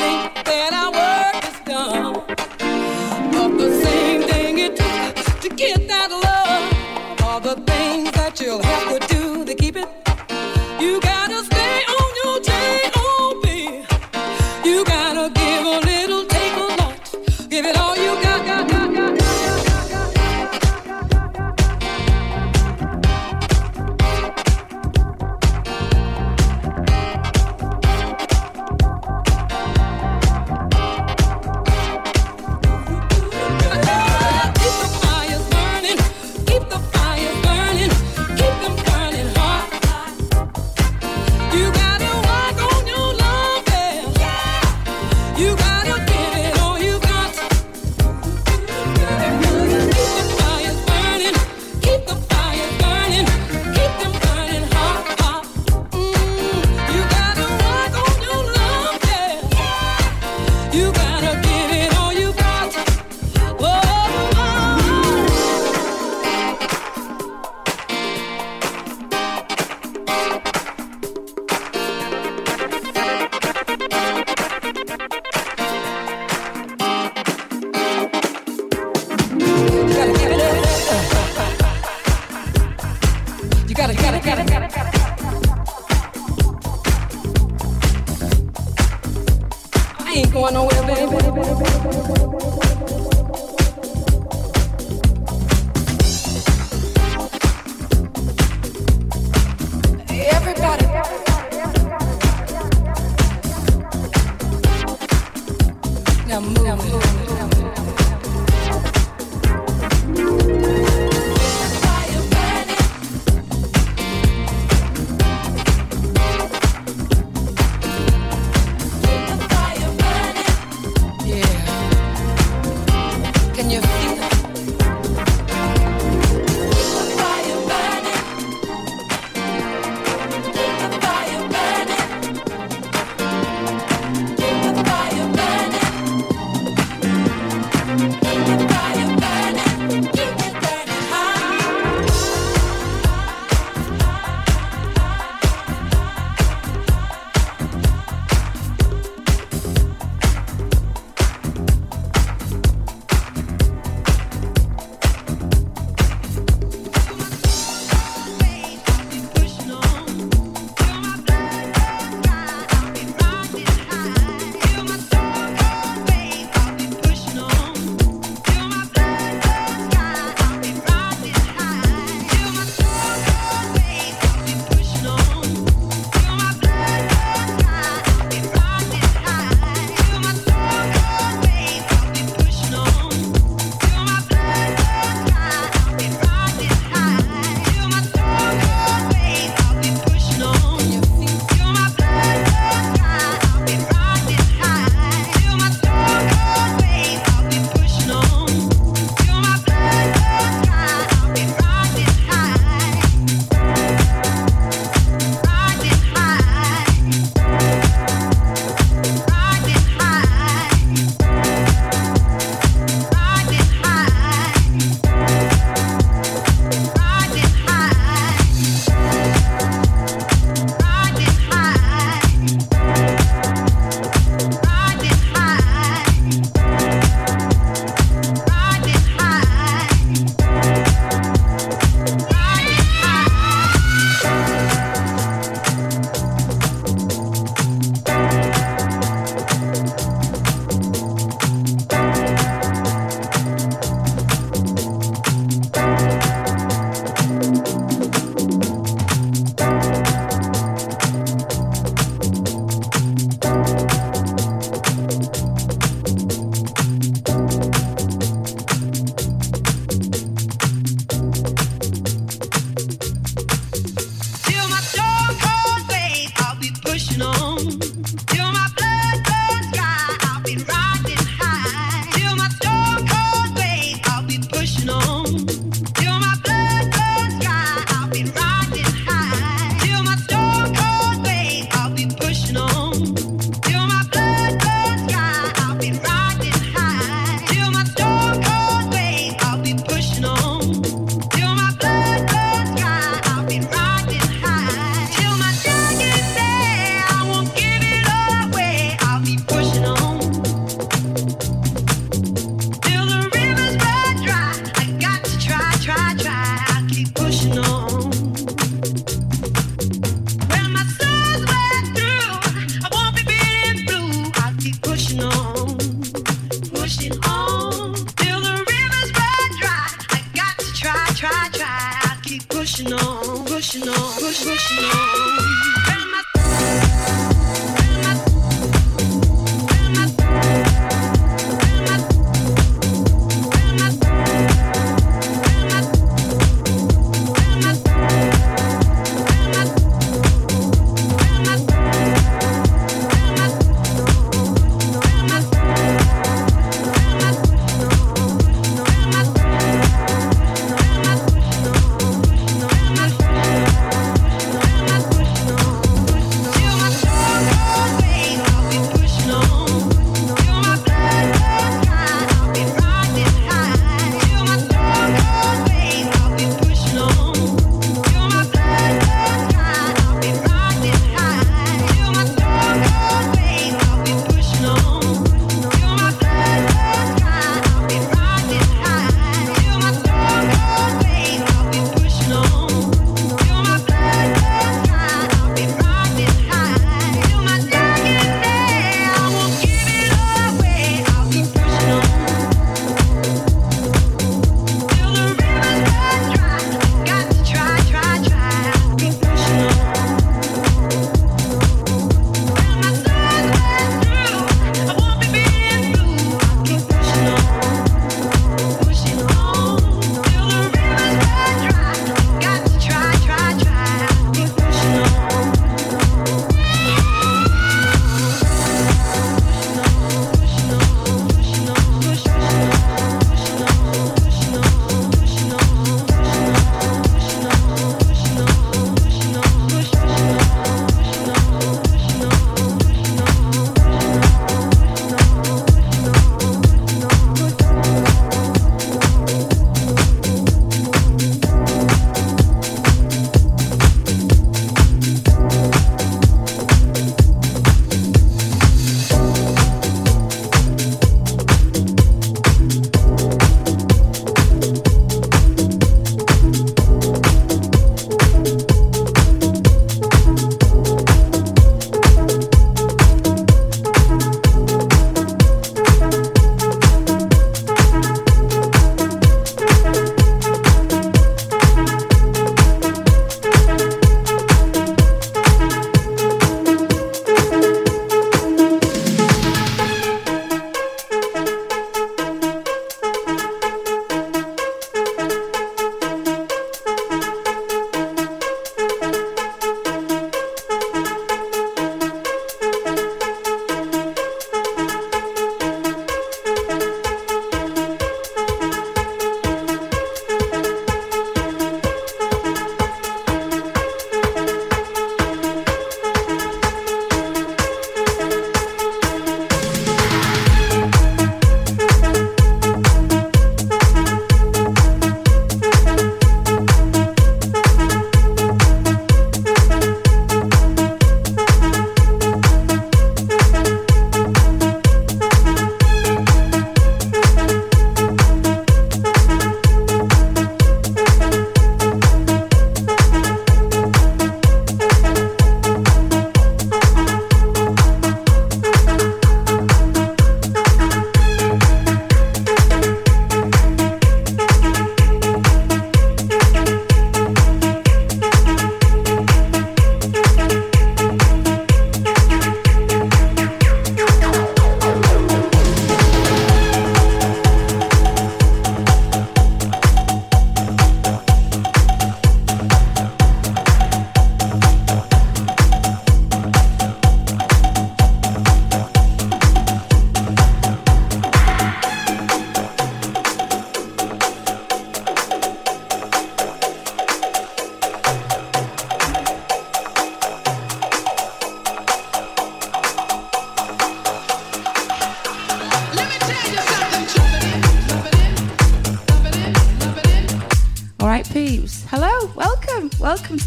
think that I was.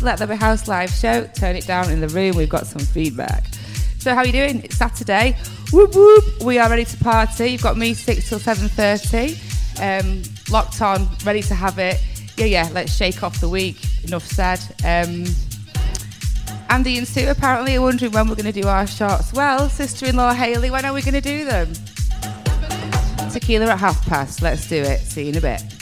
Let There Be House live show. Turn it down in the room. We've got some feedback. So how are you doing? It's Saturday. Whoop whoop. We are ready to party. You've got me six till seven thirty. Um, locked on, ready to have it. Yeah, yeah. Let's shake off the week. Enough said. Um, Andy and Sue apparently are wondering when we're going to do our shots. Well, sister-in-law Haley, when are we going to do them? Tequila at half past. Let's do it. See you in a bit.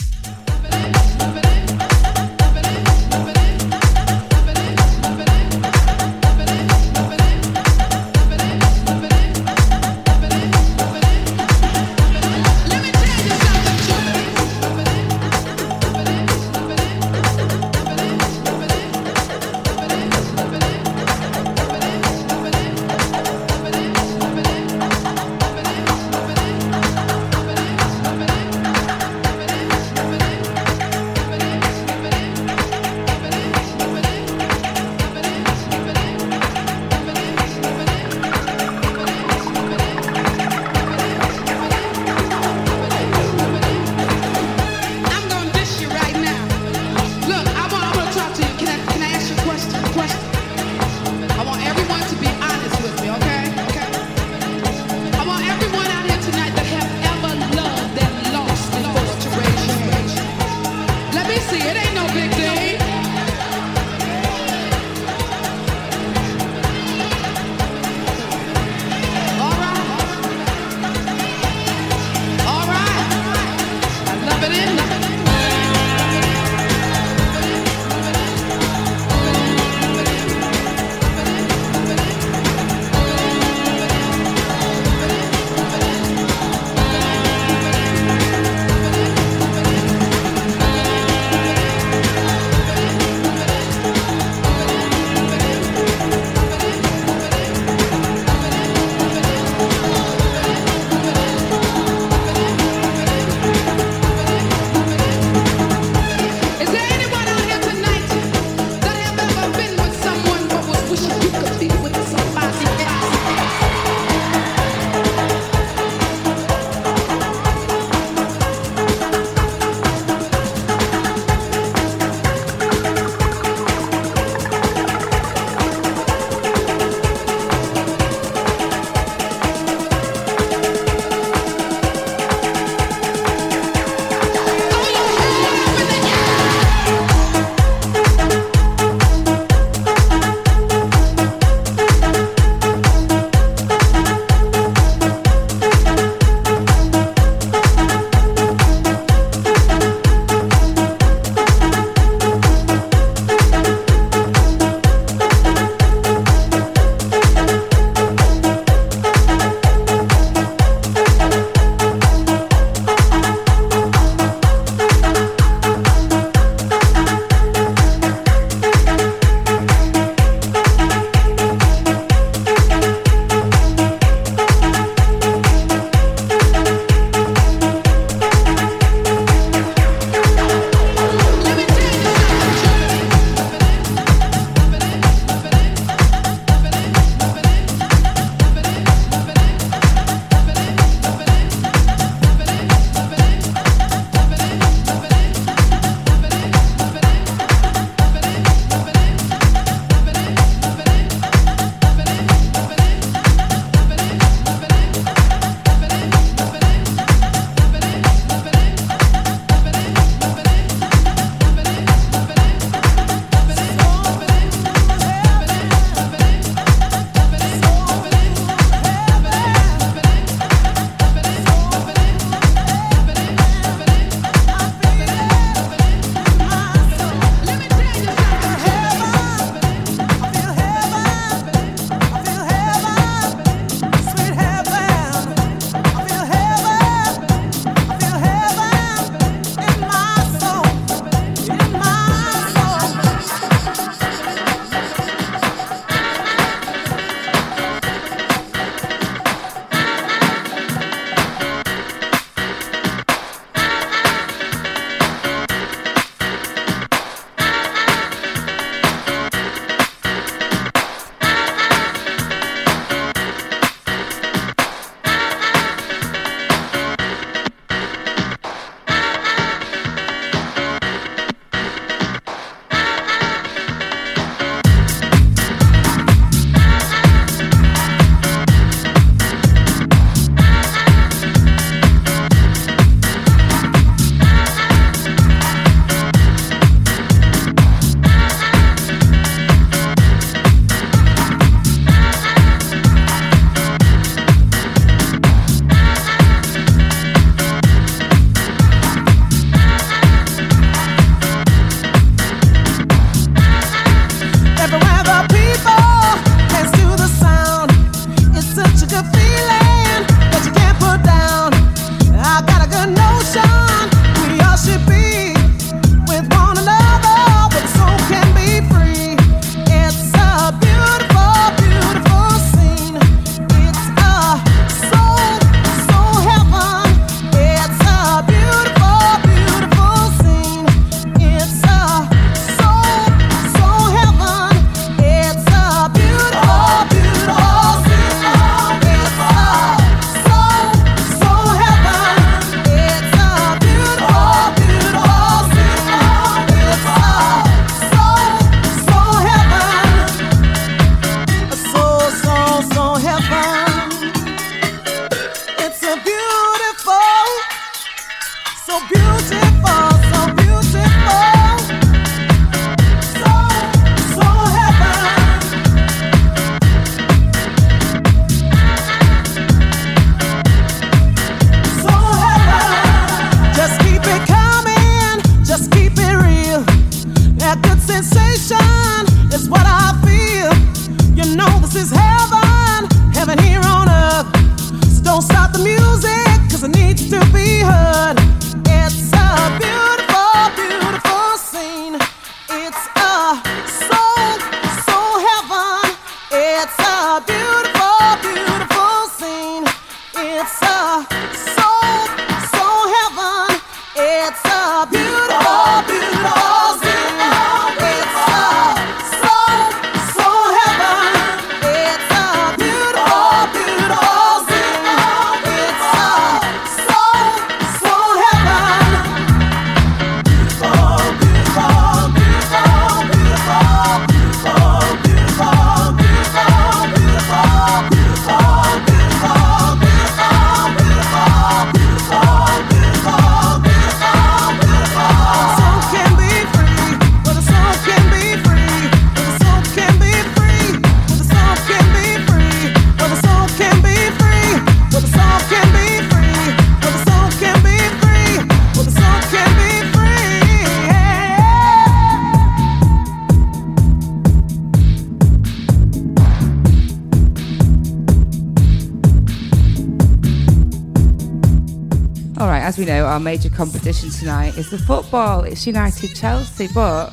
Our major competition tonight is the football. It's United Chelsea, but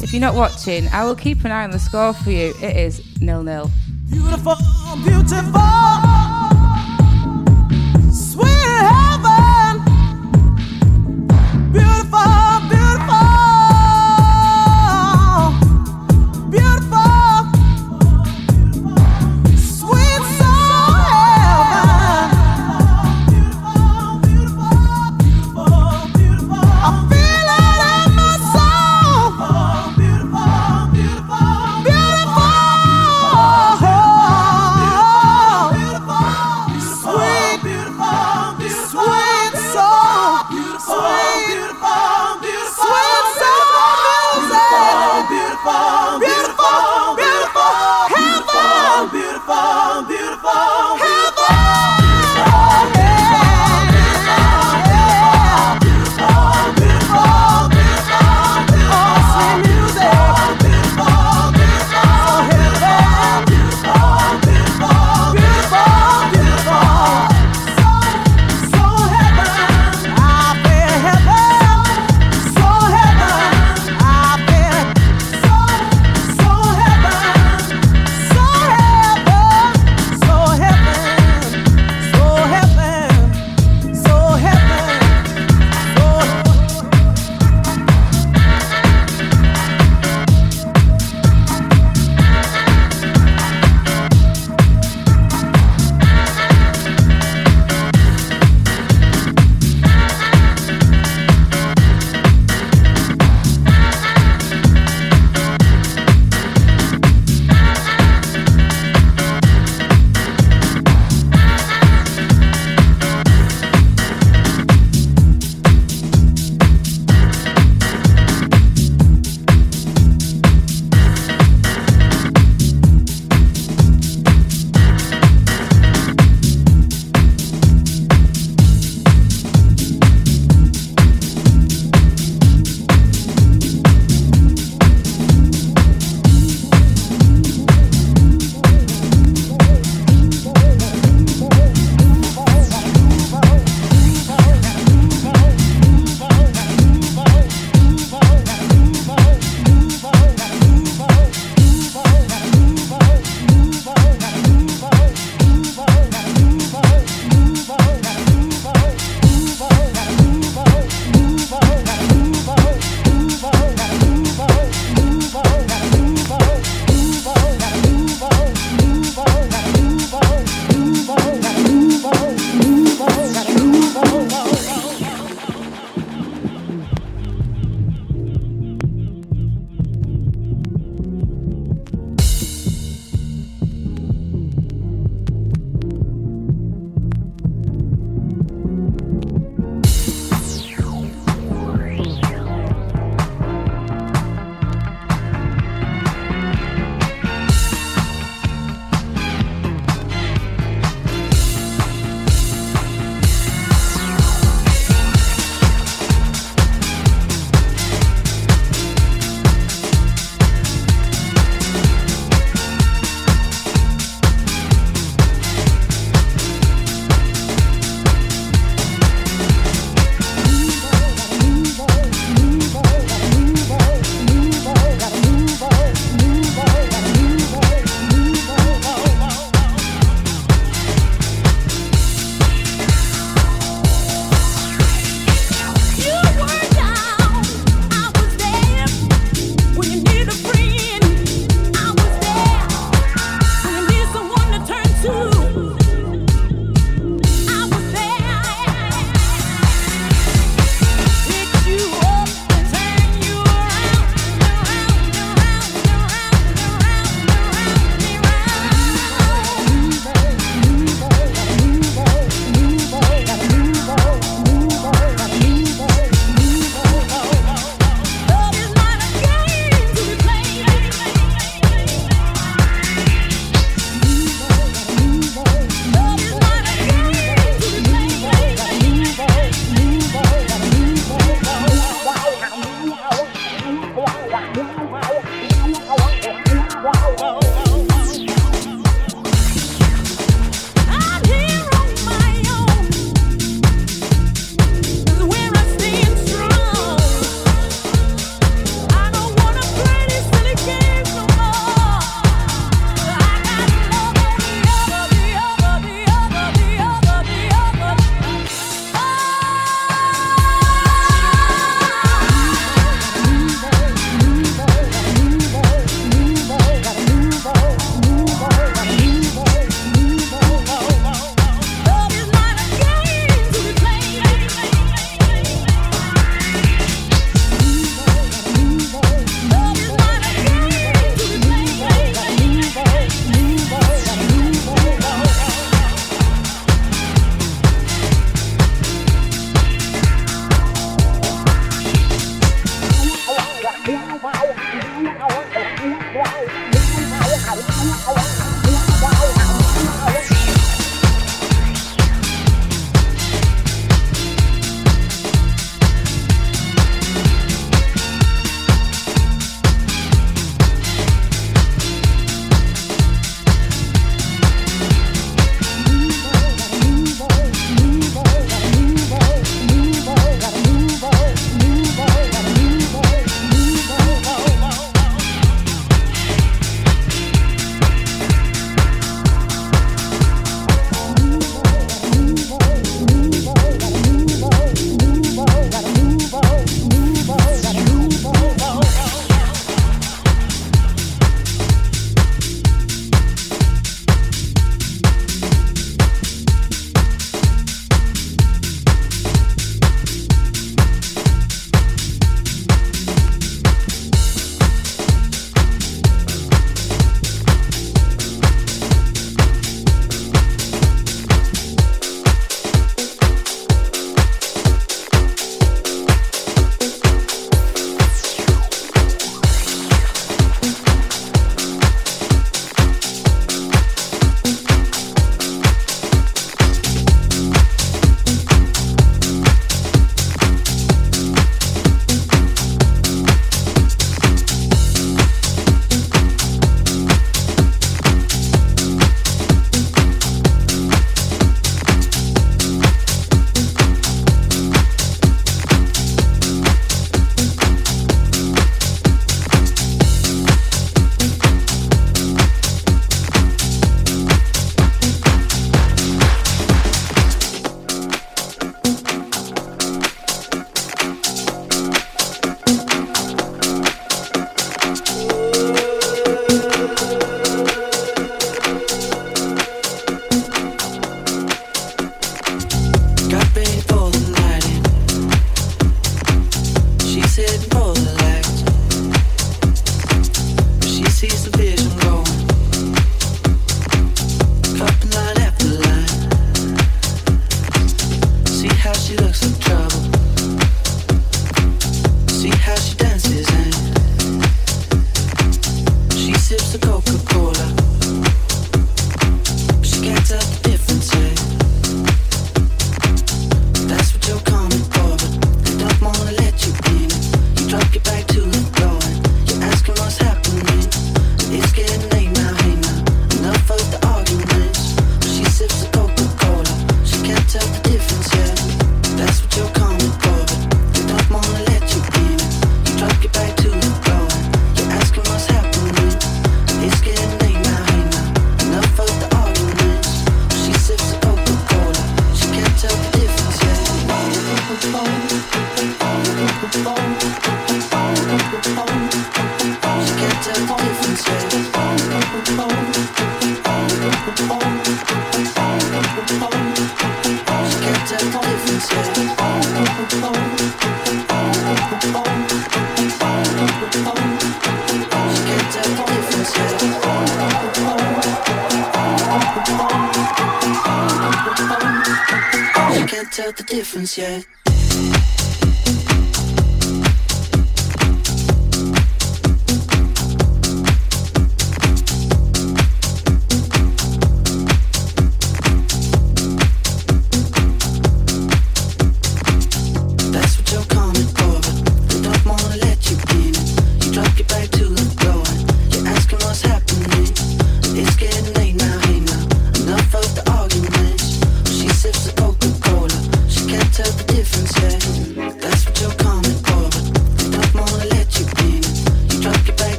if you're not watching, I will keep an eye on the score for you. It is nil nil. Beautiful, beautiful.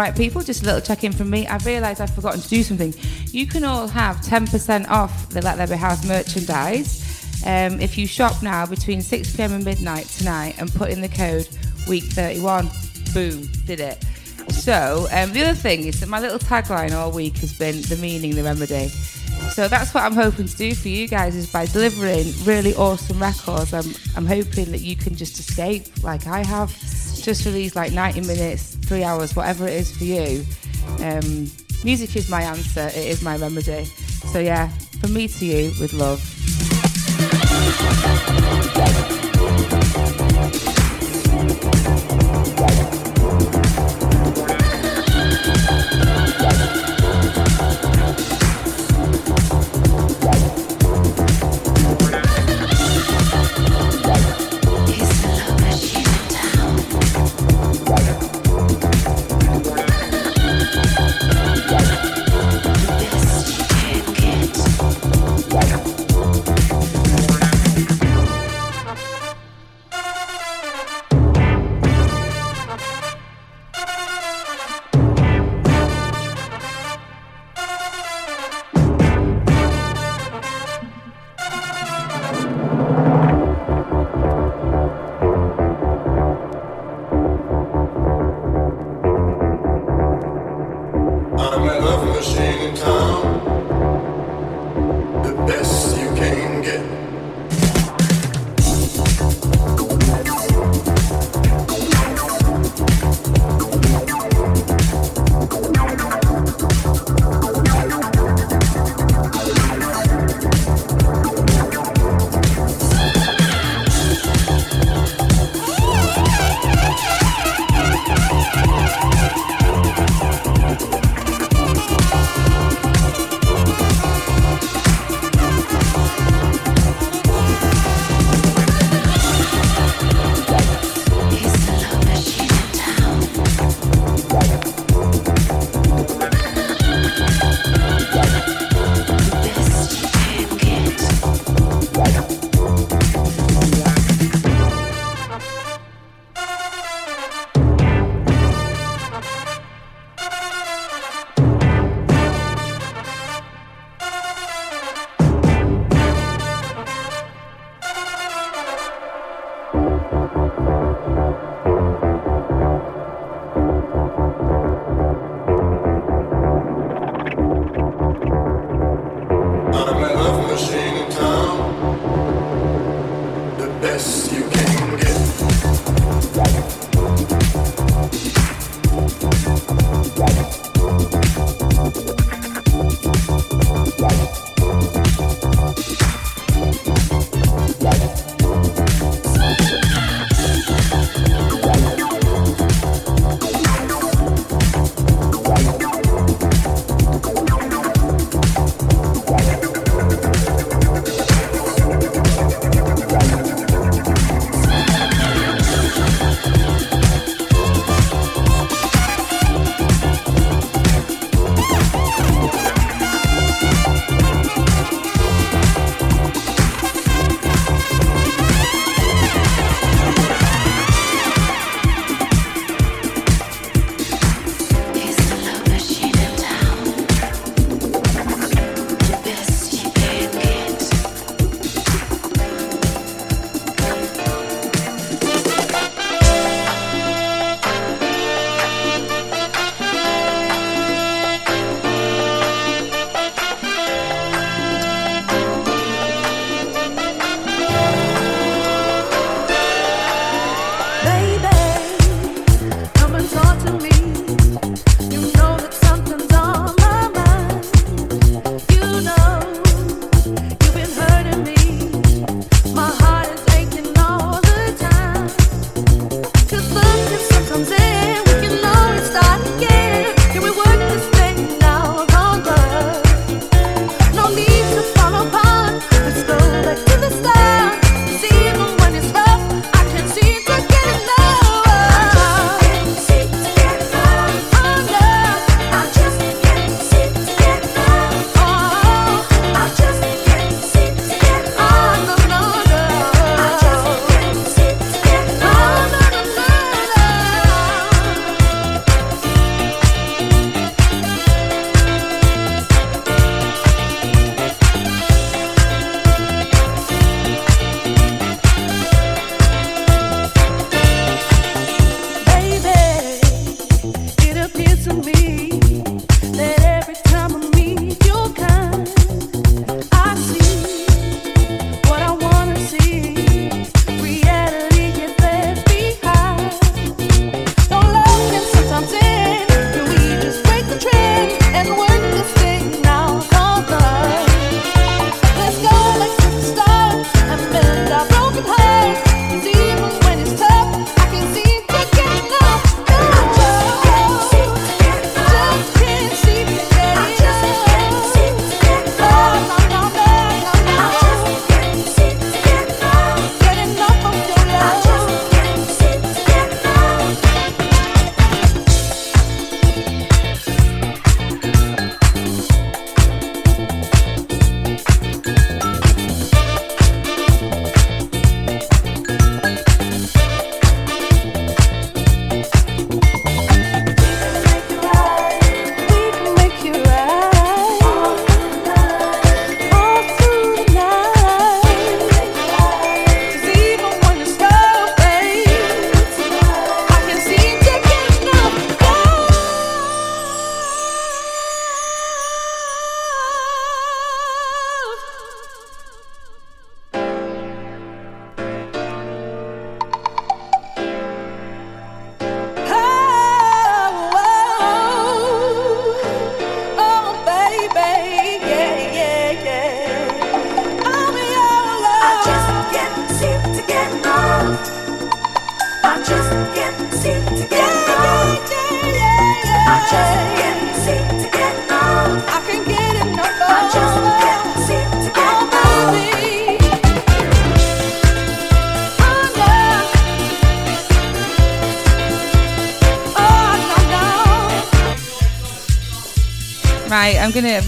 Right, people, just a little check in from me. I've realised I've forgotten to do something. You can all have 10% off the Let There Be House merchandise um, if you shop now between 6 pm and midnight tonight and put in the code week31. Boom, did it. So, um, the other thing is that my little tagline all week has been the meaning, the remedy. So that's what I'm hoping to do for you guys is by delivering really awesome records. I'm I'm hoping that you can just escape like I have, just for these like 90 minutes, three hours, whatever it is for you. Um, music is my answer. It is my remedy. So yeah, from me to you with love.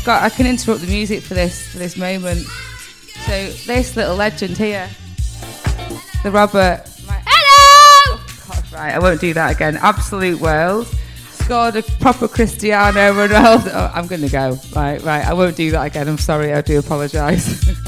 I've got. I can interrupt the music for this for this moment. So this little legend here, the Robert. Right, hello. Oh, God, right, I won't do that again. Absolute world. Scored a proper Cristiano Ronaldo. Oh, I'm gonna go. Right, right. I won't do that again. I'm sorry. I do apologise.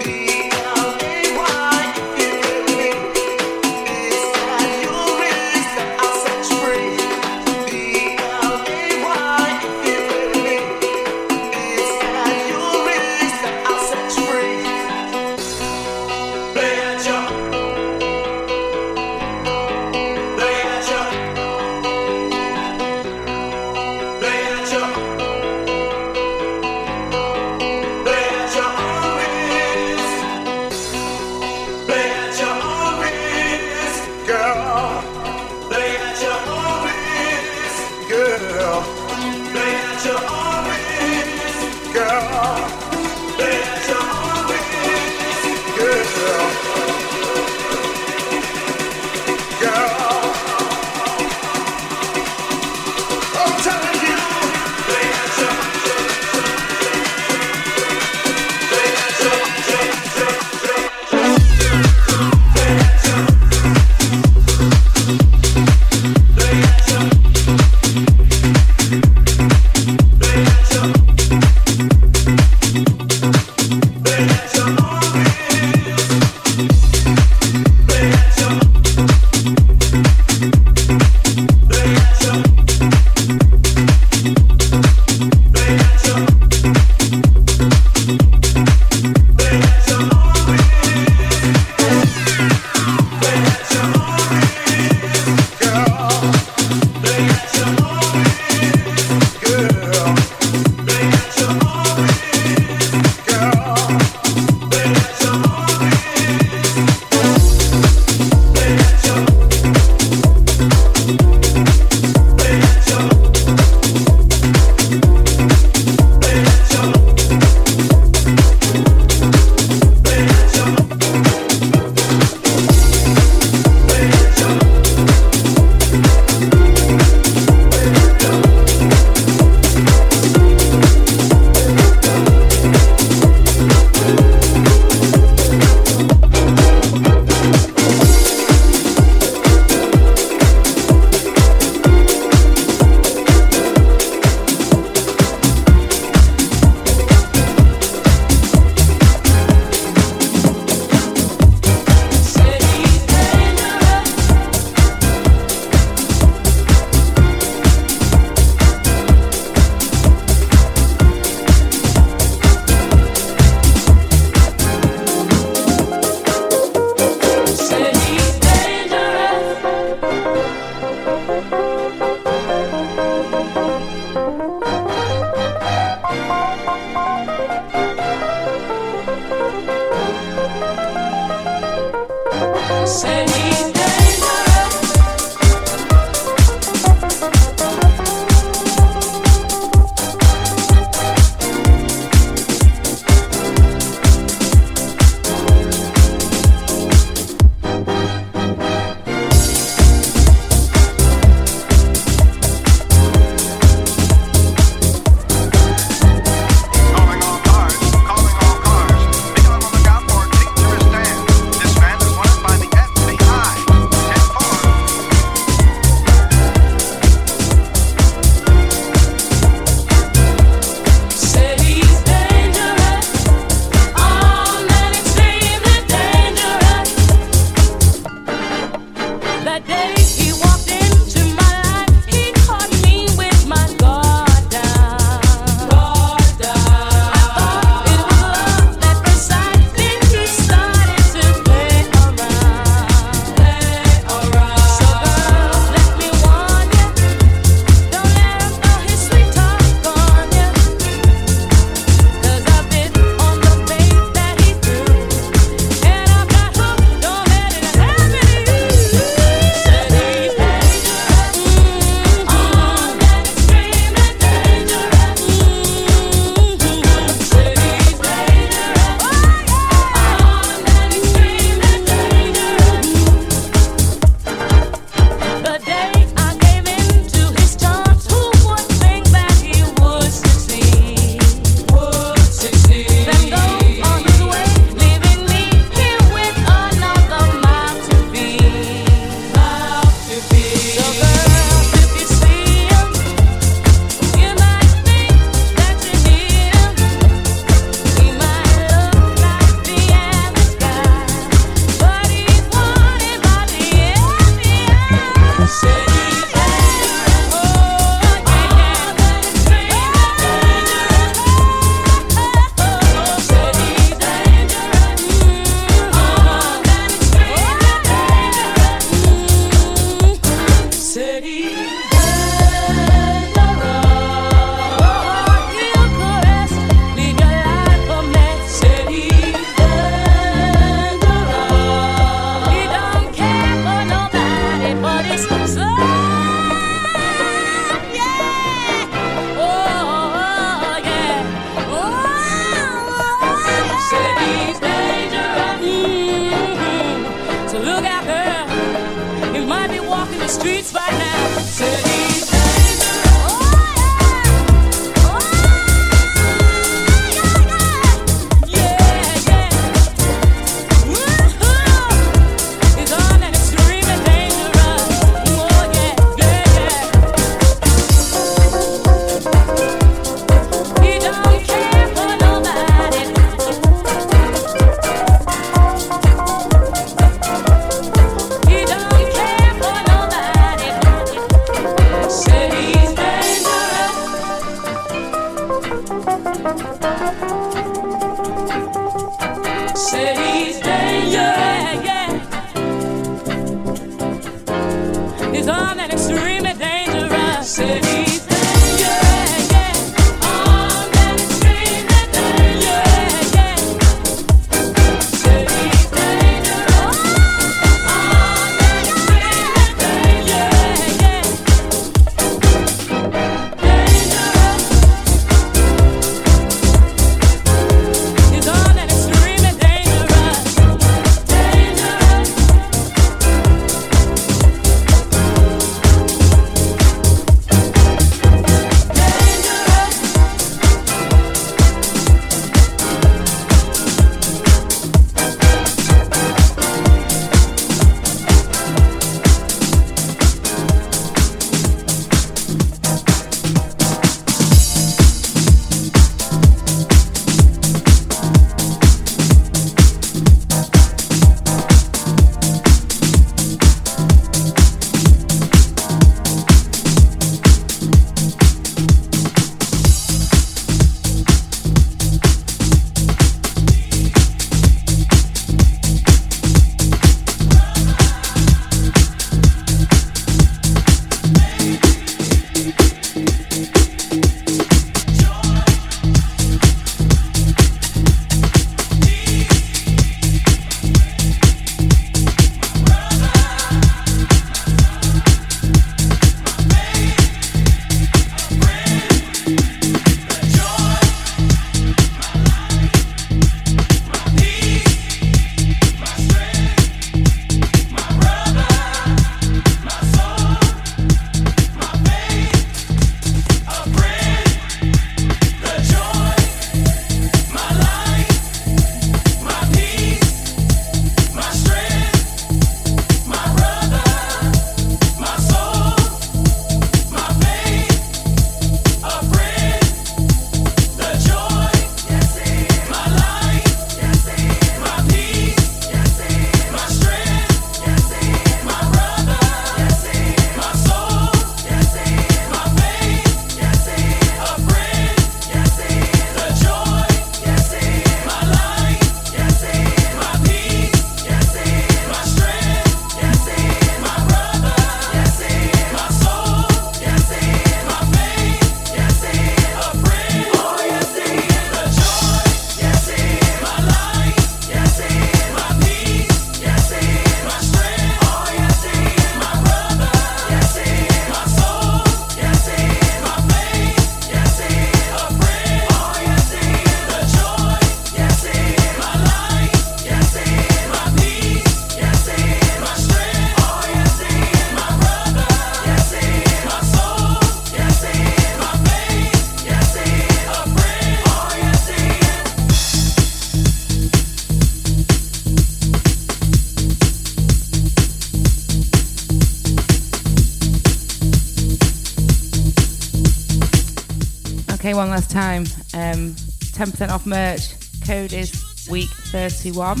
One last time. Um, 10% off merch. Code is week 31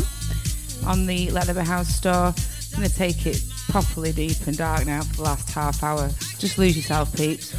on the Let Be House store. I'm going to take it properly deep and dark now for the last half hour. Just lose yourself, peeps.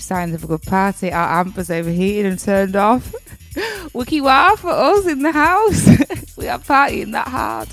Signs of a good party. Our amp was overheated and turned off. Wiki for us in the house. we are partying that hard.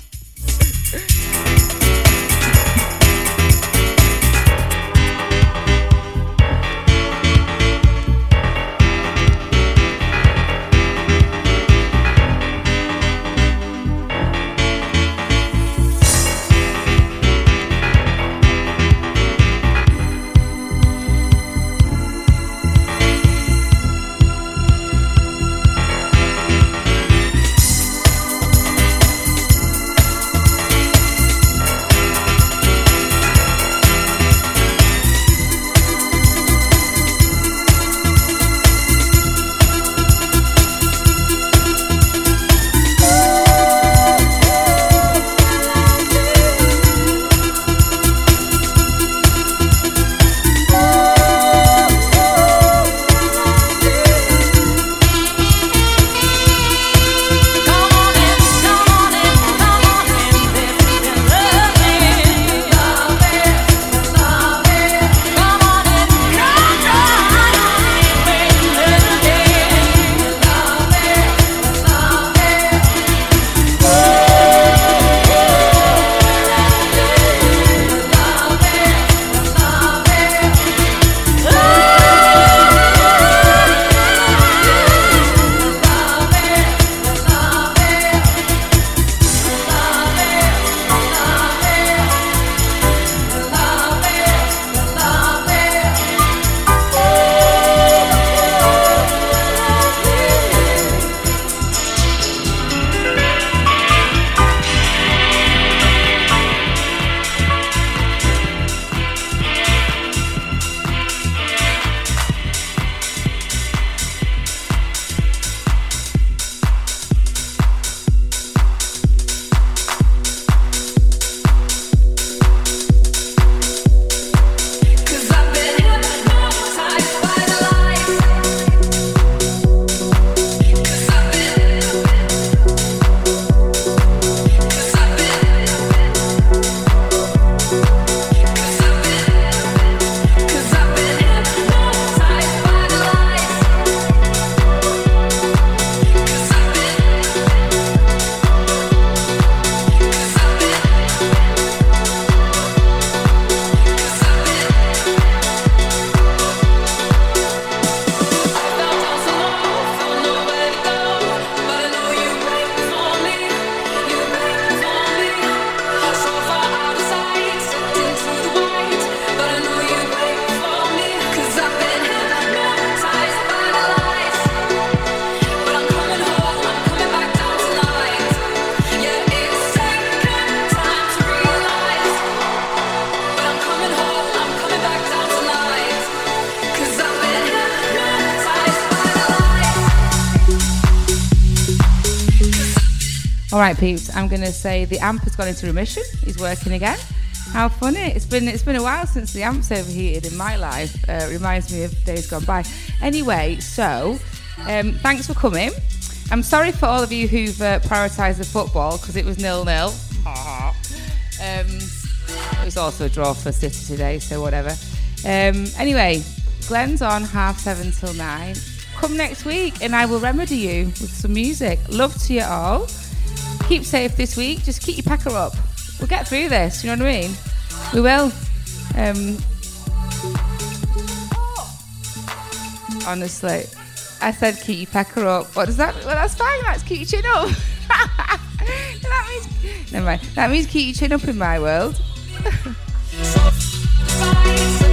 Right, peeps. I'm gonna say the amp has gone into remission. He's working again. How funny! It's been it's been a while since the amp's overheated in my life. Uh, reminds me of days gone by. Anyway, so um, thanks for coming. I'm sorry for all of you who've uh, prioritised the football because it was nil nil. um, it was also a draw for City today, so whatever. Um, anyway, Glenn's on half seven till nine. Come next week and I will remedy you with some music. Love to you all. Keep safe this week. Just keep your packer up. We'll get through this. You know what I mean? We will. Um, honestly, I said keep your packer up. What does that? Mean? Well, that's fine. That's keep your chin up. that means never mind. That means keep your chin up in my world.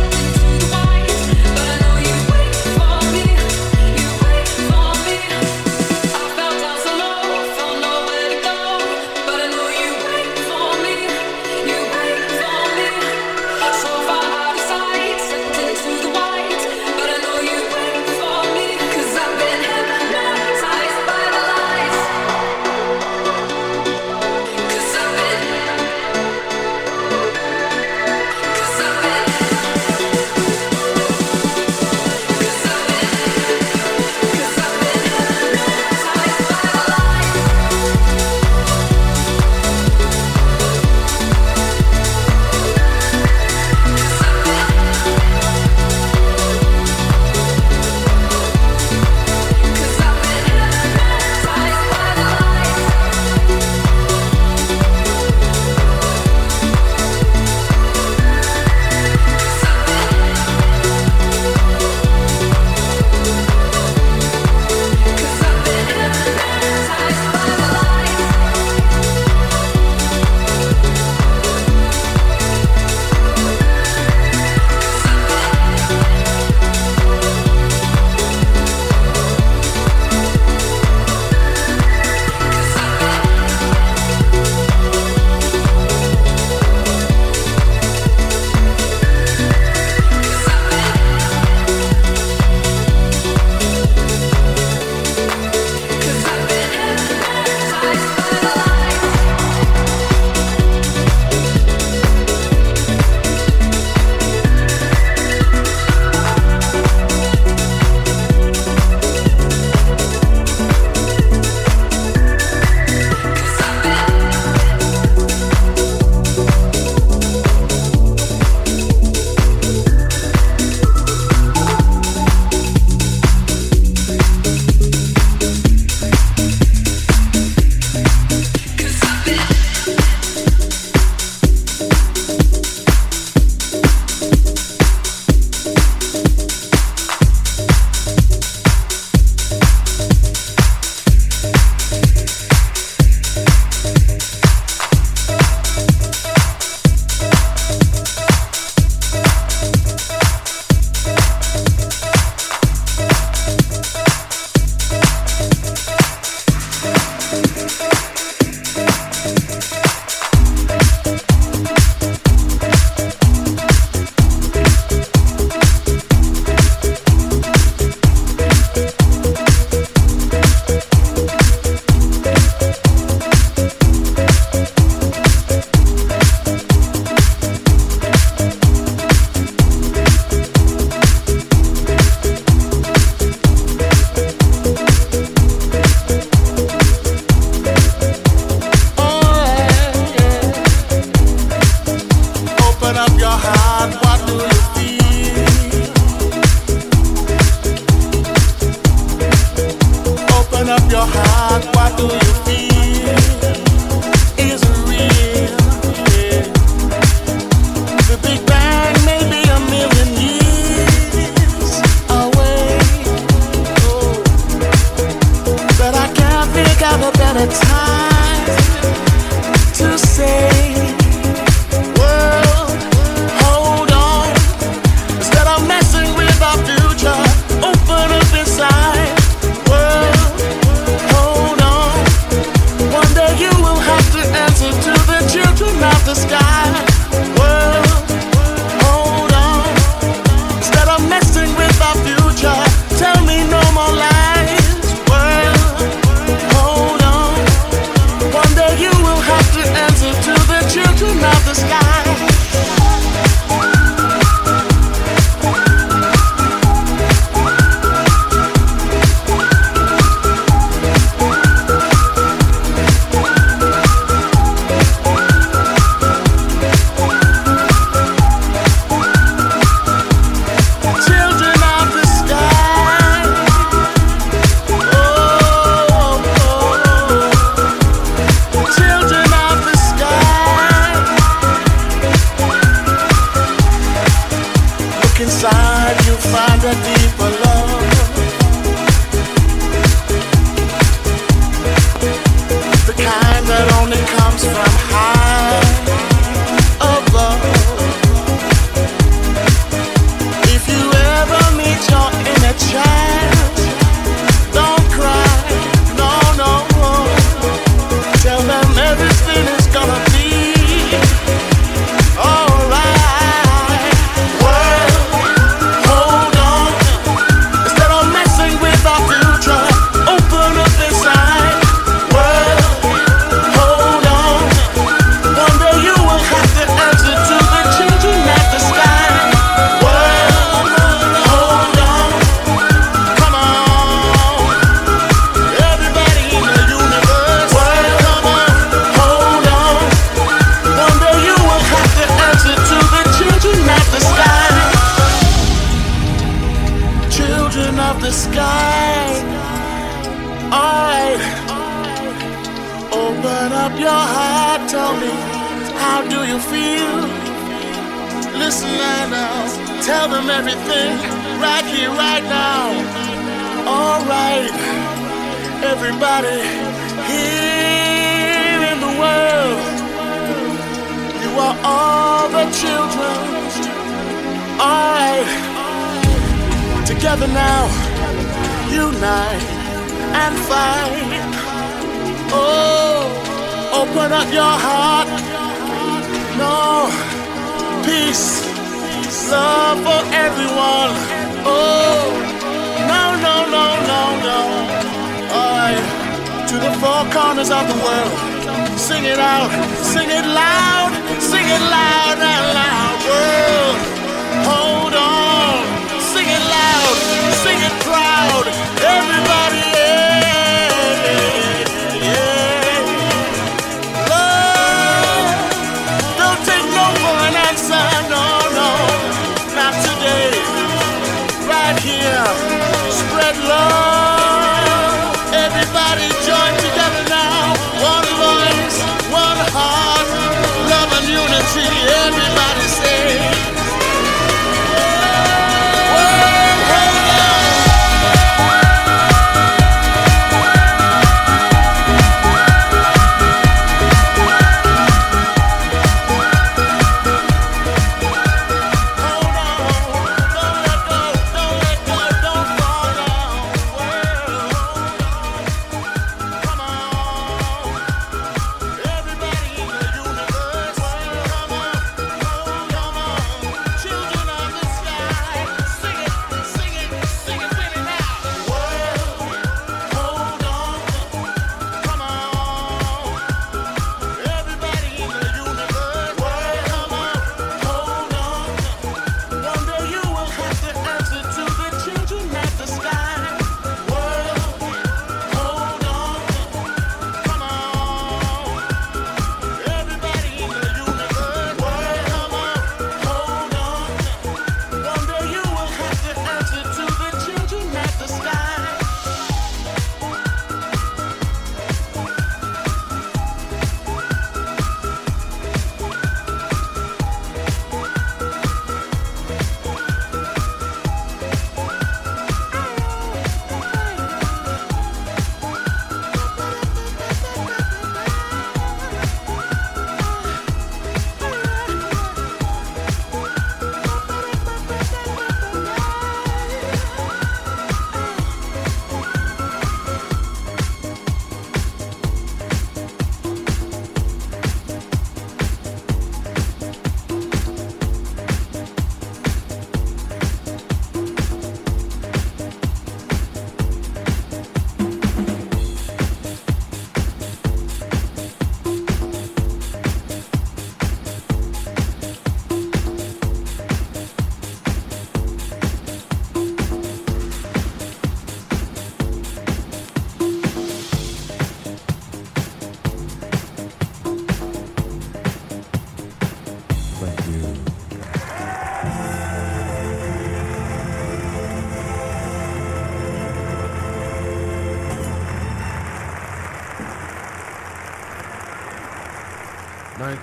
Tell them everything right here, right now. All right, everybody here in the world, you are all the children. All right, together now, unite and fight. Oh, open up your heart. No, peace love for everyone. Oh, no, no, no, no, no. Alright, to the four corners of the world. Sing it out, sing it loud, sing it loud and loud. World, hold on, sing it loud, sing it proud. Everybody. love.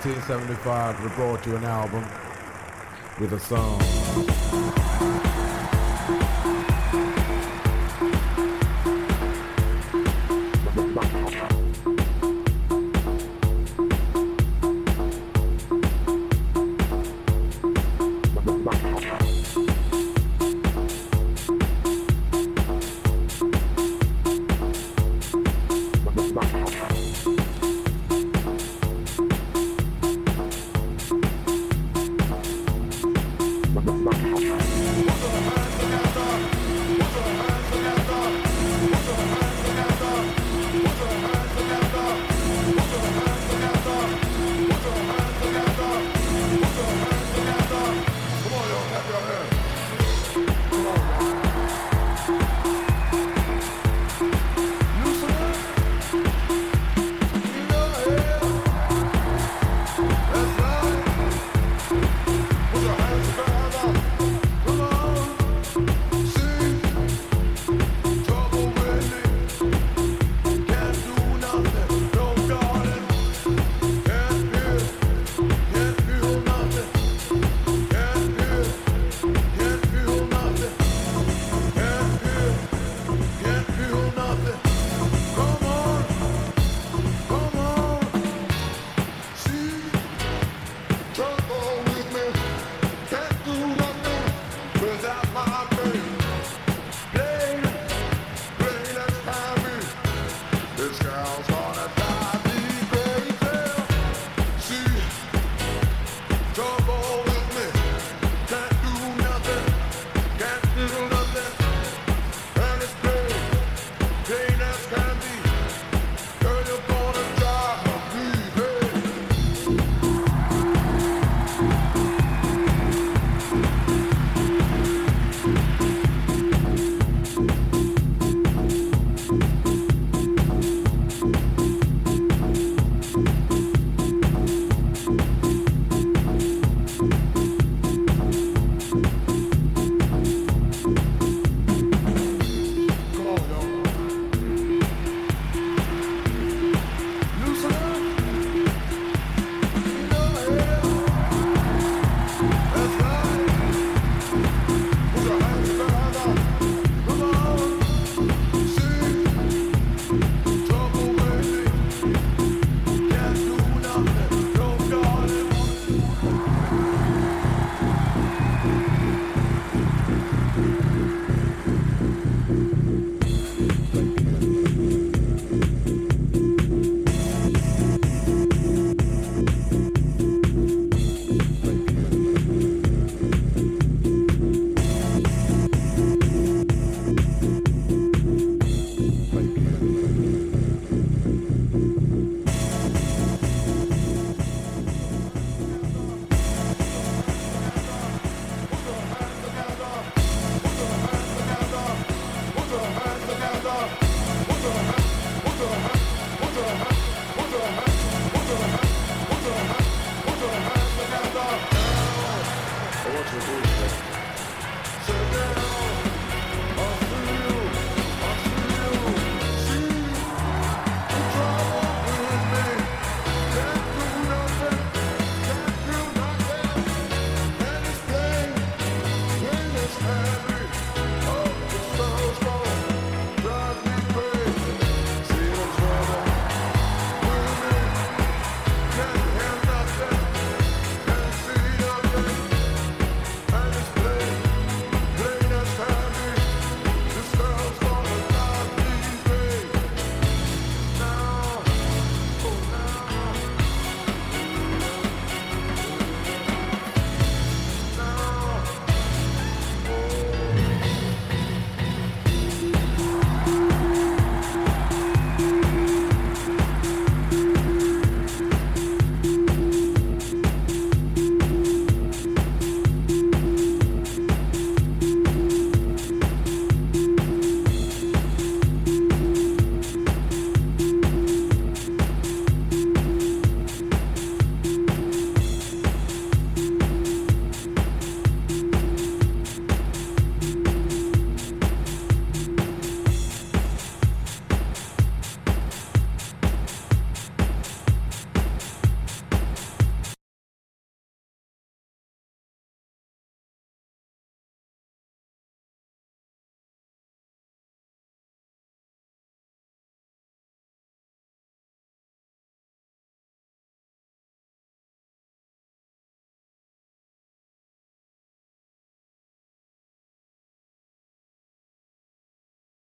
1975 we brought you an album with a song.